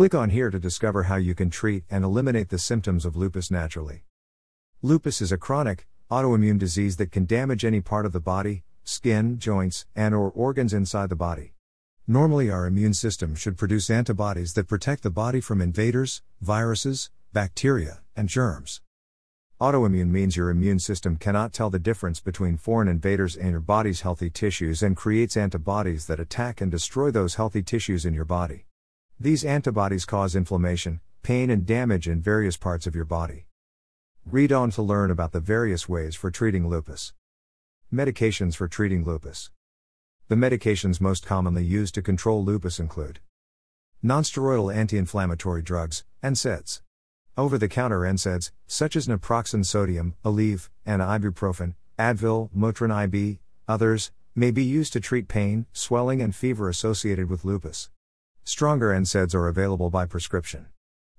Click on here to discover how you can treat and eliminate the symptoms of lupus naturally. Lupus is a chronic, autoimmune disease that can damage any part of the body, skin, joints, and or organs inside the body. Normally our immune system should produce antibodies that protect the body from invaders, viruses, bacteria, and germs. Autoimmune means your immune system cannot tell the difference between foreign invaders in your body's healthy tissues and creates antibodies that attack and destroy those healthy tissues in your body. These antibodies cause inflammation, pain, and damage in various parts of your body. Read on to learn about the various ways for treating lupus. Medications for treating lupus. The medications most commonly used to control lupus include nonsteroidal anti inflammatory drugs, NSAIDs. Over the counter NSAIDs, such as naproxen sodium, Aleve, and ibuprofen, Advil, Motrin IB, others, may be used to treat pain, swelling, and fever associated with lupus. Stronger NSAIDs are available by prescription.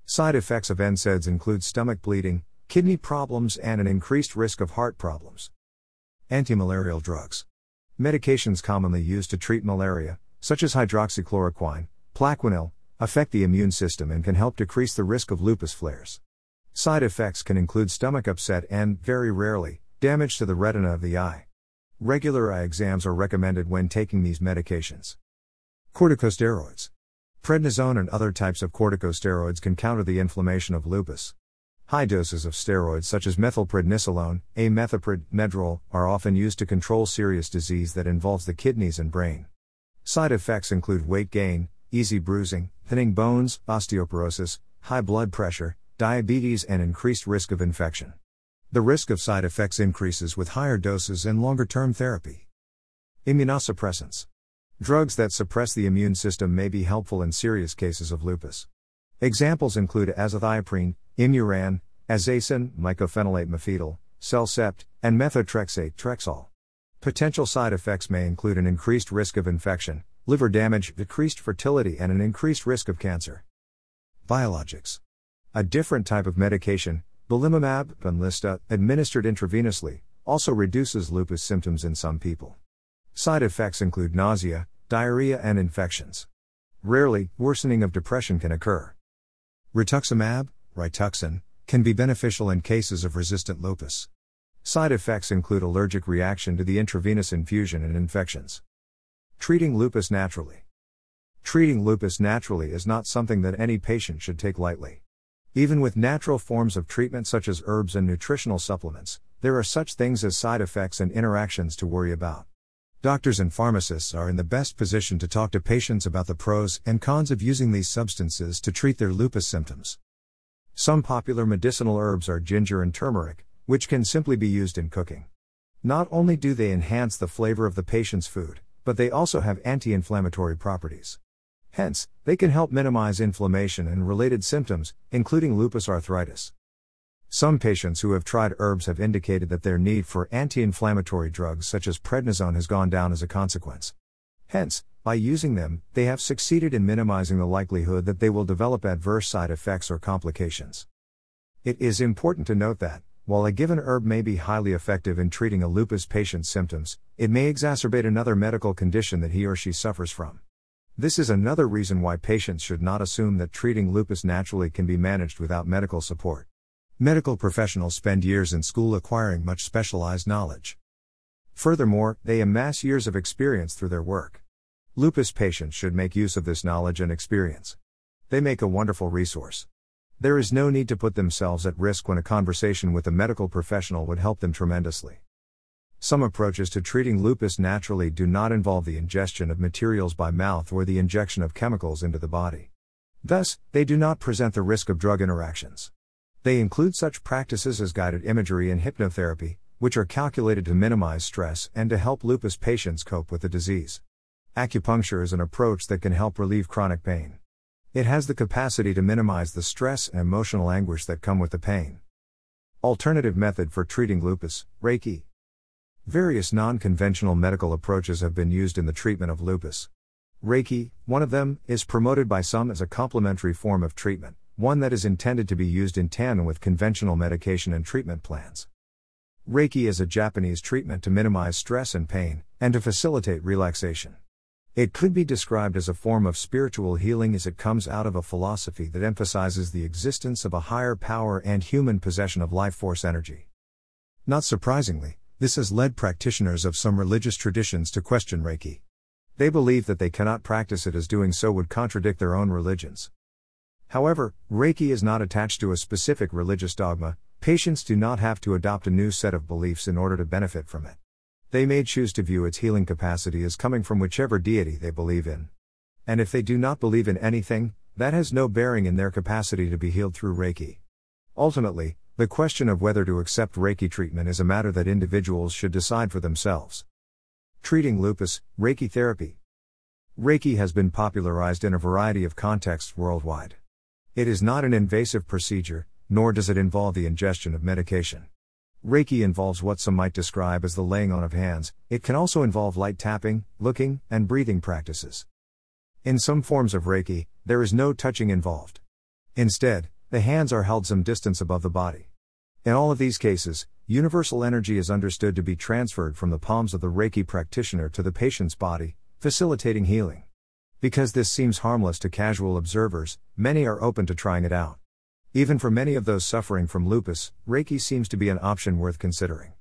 Side effects of NSAIDs include stomach bleeding, kidney problems, and an increased risk of heart problems. Antimalarial drugs. Medications commonly used to treat malaria, such as hydroxychloroquine, Plaquenil, affect the immune system and can help decrease the risk of lupus flares. Side effects can include stomach upset and, very rarely, damage to the retina of the eye. Regular eye exams are recommended when taking these medications. Corticosteroids. Prednisone and other types of corticosteroids can counter the inflammation of lupus. High doses of steroids such as methylprednisolone, A-Methapred, Medrol, are often used to control serious disease that involves the kidneys and brain. Side effects include weight gain, easy bruising, thinning bones, osteoporosis, high blood pressure, diabetes, and increased risk of infection. The risk of side effects increases with higher doses and longer term therapy. Immunosuppressants. Drugs that suppress the immune system may be helpful in serious cases of lupus. Examples include azathioprine, Imuran, Azasan, mycophenolate mofetil, CellCept, and methotrexate Trexall. Potential side effects may include an increased risk of infection, liver damage, decreased fertility, and an increased risk of cancer. Biologics. A different type of medication, belimumab, Benlysta, administered intravenously, also reduces lupus symptoms in some people. Side effects include nausea, diarrhea, and infections. Rarely, worsening of depression can occur. Rituximab, Rituxan, can be beneficial in cases of resistant lupus. Side effects include allergic reaction to the intravenous infusion and infections. Treating lupus naturally. Treating lupus naturally is not something that any patient should take lightly. Even with natural forms of treatment such as herbs and nutritional supplements, there are such things as side effects and interactions to worry about. Doctors and pharmacists are in the best position to talk to patients about the pros and cons of using these substances to treat their lupus symptoms. Some popular medicinal herbs are ginger and turmeric, which can simply be used in cooking. Not only do they enhance the flavor of the patient's food, but they also have anti inflammatory properties. Hence, they can help minimize inflammation and related symptoms, including lupus arthritis. Some patients who have tried herbs have indicated that their need for anti inflammatory drugs such as prednisone has gone down as a consequence. Hence, by using them, they have succeeded in minimizing the likelihood that they will develop adverse side effects or complications. It is important to note that, while a given herb may be highly effective in treating a lupus patient's symptoms, it may exacerbate another medical condition that he or she suffers from. This is another reason why patients should not assume that treating lupus naturally can be managed without medical support. Medical professionals spend years in school acquiring much specialized knowledge. Furthermore, they amass years of experience through their work. Lupus patients should make use of this knowledge and experience. They make a wonderful resource. There is no need to put themselves at risk when a conversation with a medical professional would help them tremendously. Some approaches to treating lupus naturally do not involve the ingestion of materials by mouth or the injection of chemicals into the body. Thus, they do not present the risk of drug interactions. They include such practices as guided imagery and hypnotherapy, which are calculated to minimize stress and to help lupus patients cope with the disease. Acupuncture is an approach that can help relieve chronic pain. It has the capacity to minimize the stress and emotional anguish that come with the pain. Alternative method for treating lupus, Reiki. Various non conventional medical approaches have been used in the treatment of lupus. Reiki, one of them, is promoted by some as a complementary form of treatment, one that is intended to be used in tandem with conventional medication and treatment plans. Reiki is a Japanese treatment to minimize stress and pain, and to facilitate relaxation. It could be described as a form of spiritual healing as it comes out of a philosophy that emphasizes the existence of a higher power and human possession of life force energy. Not surprisingly, this has led practitioners of some religious traditions to question Reiki. They believe that they cannot practice it as doing so would contradict their own religions. However, Reiki is not attached to a specific religious dogma, patients do not have to adopt a new set of beliefs in order to benefit from it. They may choose to view its healing capacity as coming from whichever deity they believe in. And if they do not believe in anything, that has no bearing in their capacity to be healed through Reiki. Ultimately, the question of whether to accept Reiki treatment is a matter that individuals should decide for themselves. Treating lupus, Reiki therapy. Reiki has been popularized in a variety of contexts worldwide. It is not an invasive procedure, nor does it involve the ingestion of medication. Reiki involves what some might describe as the laying on of hands, it can also involve light tapping, looking, and breathing practices. In some forms of Reiki, there is no touching involved. Instead, the hands are held some distance above the body. In all of these cases, universal energy is understood to be transferred from the palms of the Reiki practitioner to the patient's body, facilitating healing. Because this seems harmless to casual observers, many are open to trying it out. Even for many of those suffering from lupus, Reiki seems to be an option worth considering.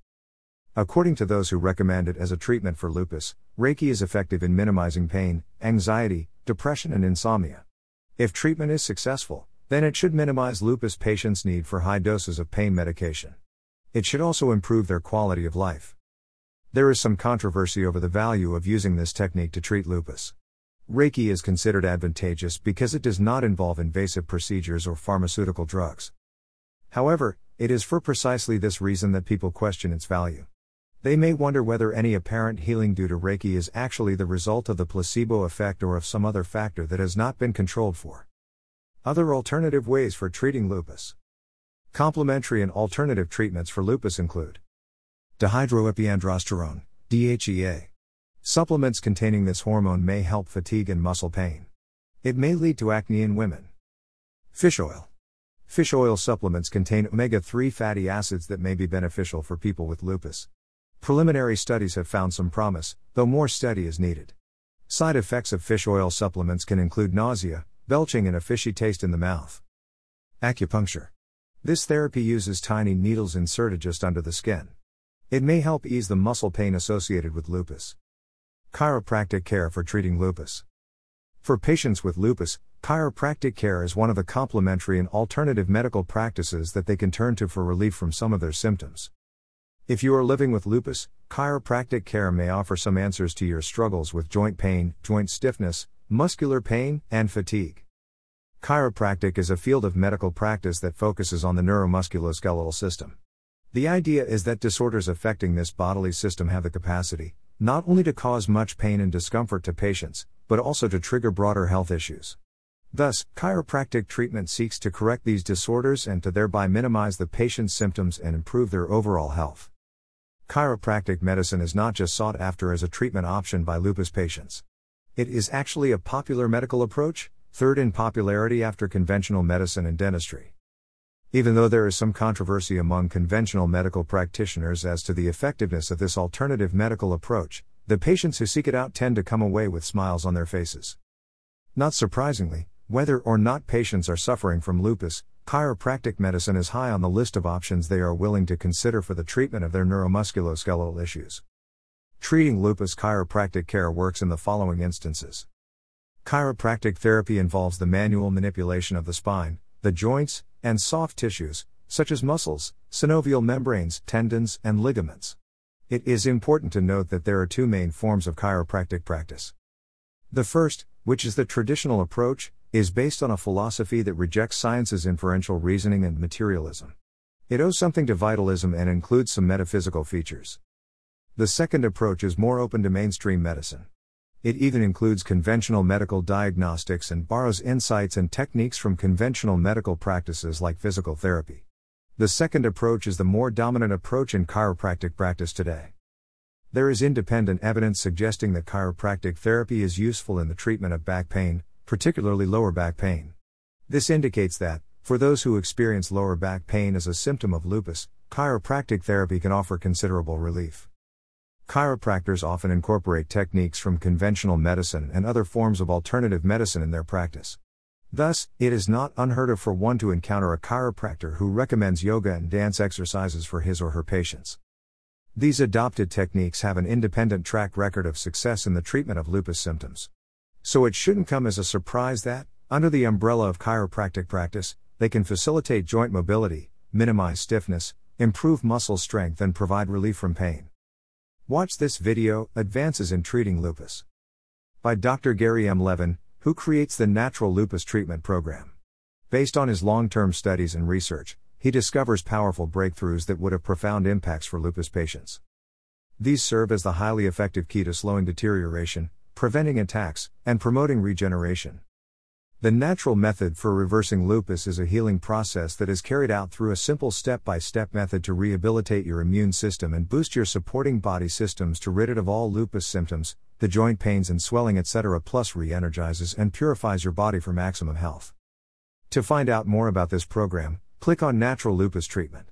According to those who recommend it as a treatment for lupus, Reiki is effective in minimizing pain, anxiety, depression, and insomnia. If treatment is successful, then it should minimize lupus patients' need for high doses of pain medication. It should also improve their quality of life. There is some controversy over the value of using this technique to treat lupus. Reiki is considered advantageous because it does not involve invasive procedures or pharmaceutical drugs. However, it is for precisely this reason that people question its value. They may wonder whether any apparent healing due to Reiki is actually the result of the placebo effect or of some other factor that has not been controlled for. Other alternative ways for treating lupus. Complementary and alternative treatments for lupus include dehydroepiandrosterone, DHEA. Supplements containing this hormone may help fatigue and muscle pain. It may lead to acne in women. Fish oil. Fish oil supplements contain omega 3 fatty acids that may be beneficial for people with lupus. Preliminary studies have found some promise, though more study is needed. Side effects of fish oil supplements can include nausea, belching, and a fishy taste in the mouth. Acupuncture. This therapy uses tiny needles inserted just under the skin. It may help ease the muscle pain associated with lupus. Chiropractic care for treating lupus. For patients with lupus, chiropractic care is one of the complementary and alternative medical practices that they can turn to for relief from some of their symptoms. If you are living with lupus, chiropractic care may offer some answers to your struggles with joint pain, joint stiffness, muscular pain, and fatigue. Chiropractic is a field of medical practice that focuses on the neuromusculoskeletal system. The idea is that disorders affecting this bodily system have the capacity, not only to cause much pain and discomfort to patients, but also to trigger broader health issues. Thus, chiropractic treatment seeks to correct these disorders and to thereby minimize the patient's symptoms and improve their overall health. Chiropractic medicine is not just sought after as a treatment option by lupus patients. It is actually a popular medical approach, third in popularity after conventional medicine and dentistry. Even though there is some controversy among conventional medical practitioners as to the effectiveness of this alternative medical approach, the patients who seek it out tend to come away with smiles on their faces. Not surprisingly, whether or not patients are suffering from lupus, chiropractic medicine is high on the list of options they are willing to consider for the treatment of their neuromusculoskeletal issues. Treating lupus chiropractic care works in the following instances. Chiropractic therapy involves the manual manipulation of the spine, the joints, and soft tissues, such as muscles, synovial membranes, tendons, and ligaments. It is important to note that there are two main forms of chiropractic practice. The first, which is the traditional approach, is based on a philosophy that rejects science's inferential reasoning and materialism. It owes something to vitalism and includes some metaphysical features. The second approach is more open to mainstream medicine. It even includes conventional medical diagnostics and borrows insights and techniques from conventional medical practices like physical therapy. The second approach is the more dominant approach in chiropractic practice today. There is independent evidence suggesting that chiropractic therapy is useful in the treatment of back pain, particularly lower back pain. This indicates that, for those who experience lower back pain as a symptom of lupus, chiropractic therapy can offer considerable relief. Chiropractors often incorporate techniques from conventional medicine and other forms of alternative medicine in their practice. Thus, it is not unheard of for one to encounter a chiropractor who recommends yoga and dance exercises for his or her patients. These adopted techniques have an independent track record of success in the treatment of lupus symptoms. So it shouldn't come as a surprise that, under the umbrella of chiropractic practice, they can facilitate joint mobility, minimize stiffness, improve muscle strength, and provide relief from pain. Watch this video Advances in Treating Lupus by Dr. Gary M. Levin, who creates the Natural Lupus Treatment Program. Based on his long term studies and research, he discovers powerful breakthroughs that would have profound impacts for lupus patients. These serve as the highly effective key to slowing deterioration, preventing attacks, and promoting regeneration. The natural method for reversing lupus is a healing process that is carried out through a simple step by step method to rehabilitate your immune system and boost your supporting body systems to rid it of all lupus symptoms, the joint pains and swelling, etc., plus re energizes and purifies your body for maximum health. To find out more about this program, Click on Natural Lupus Treatment.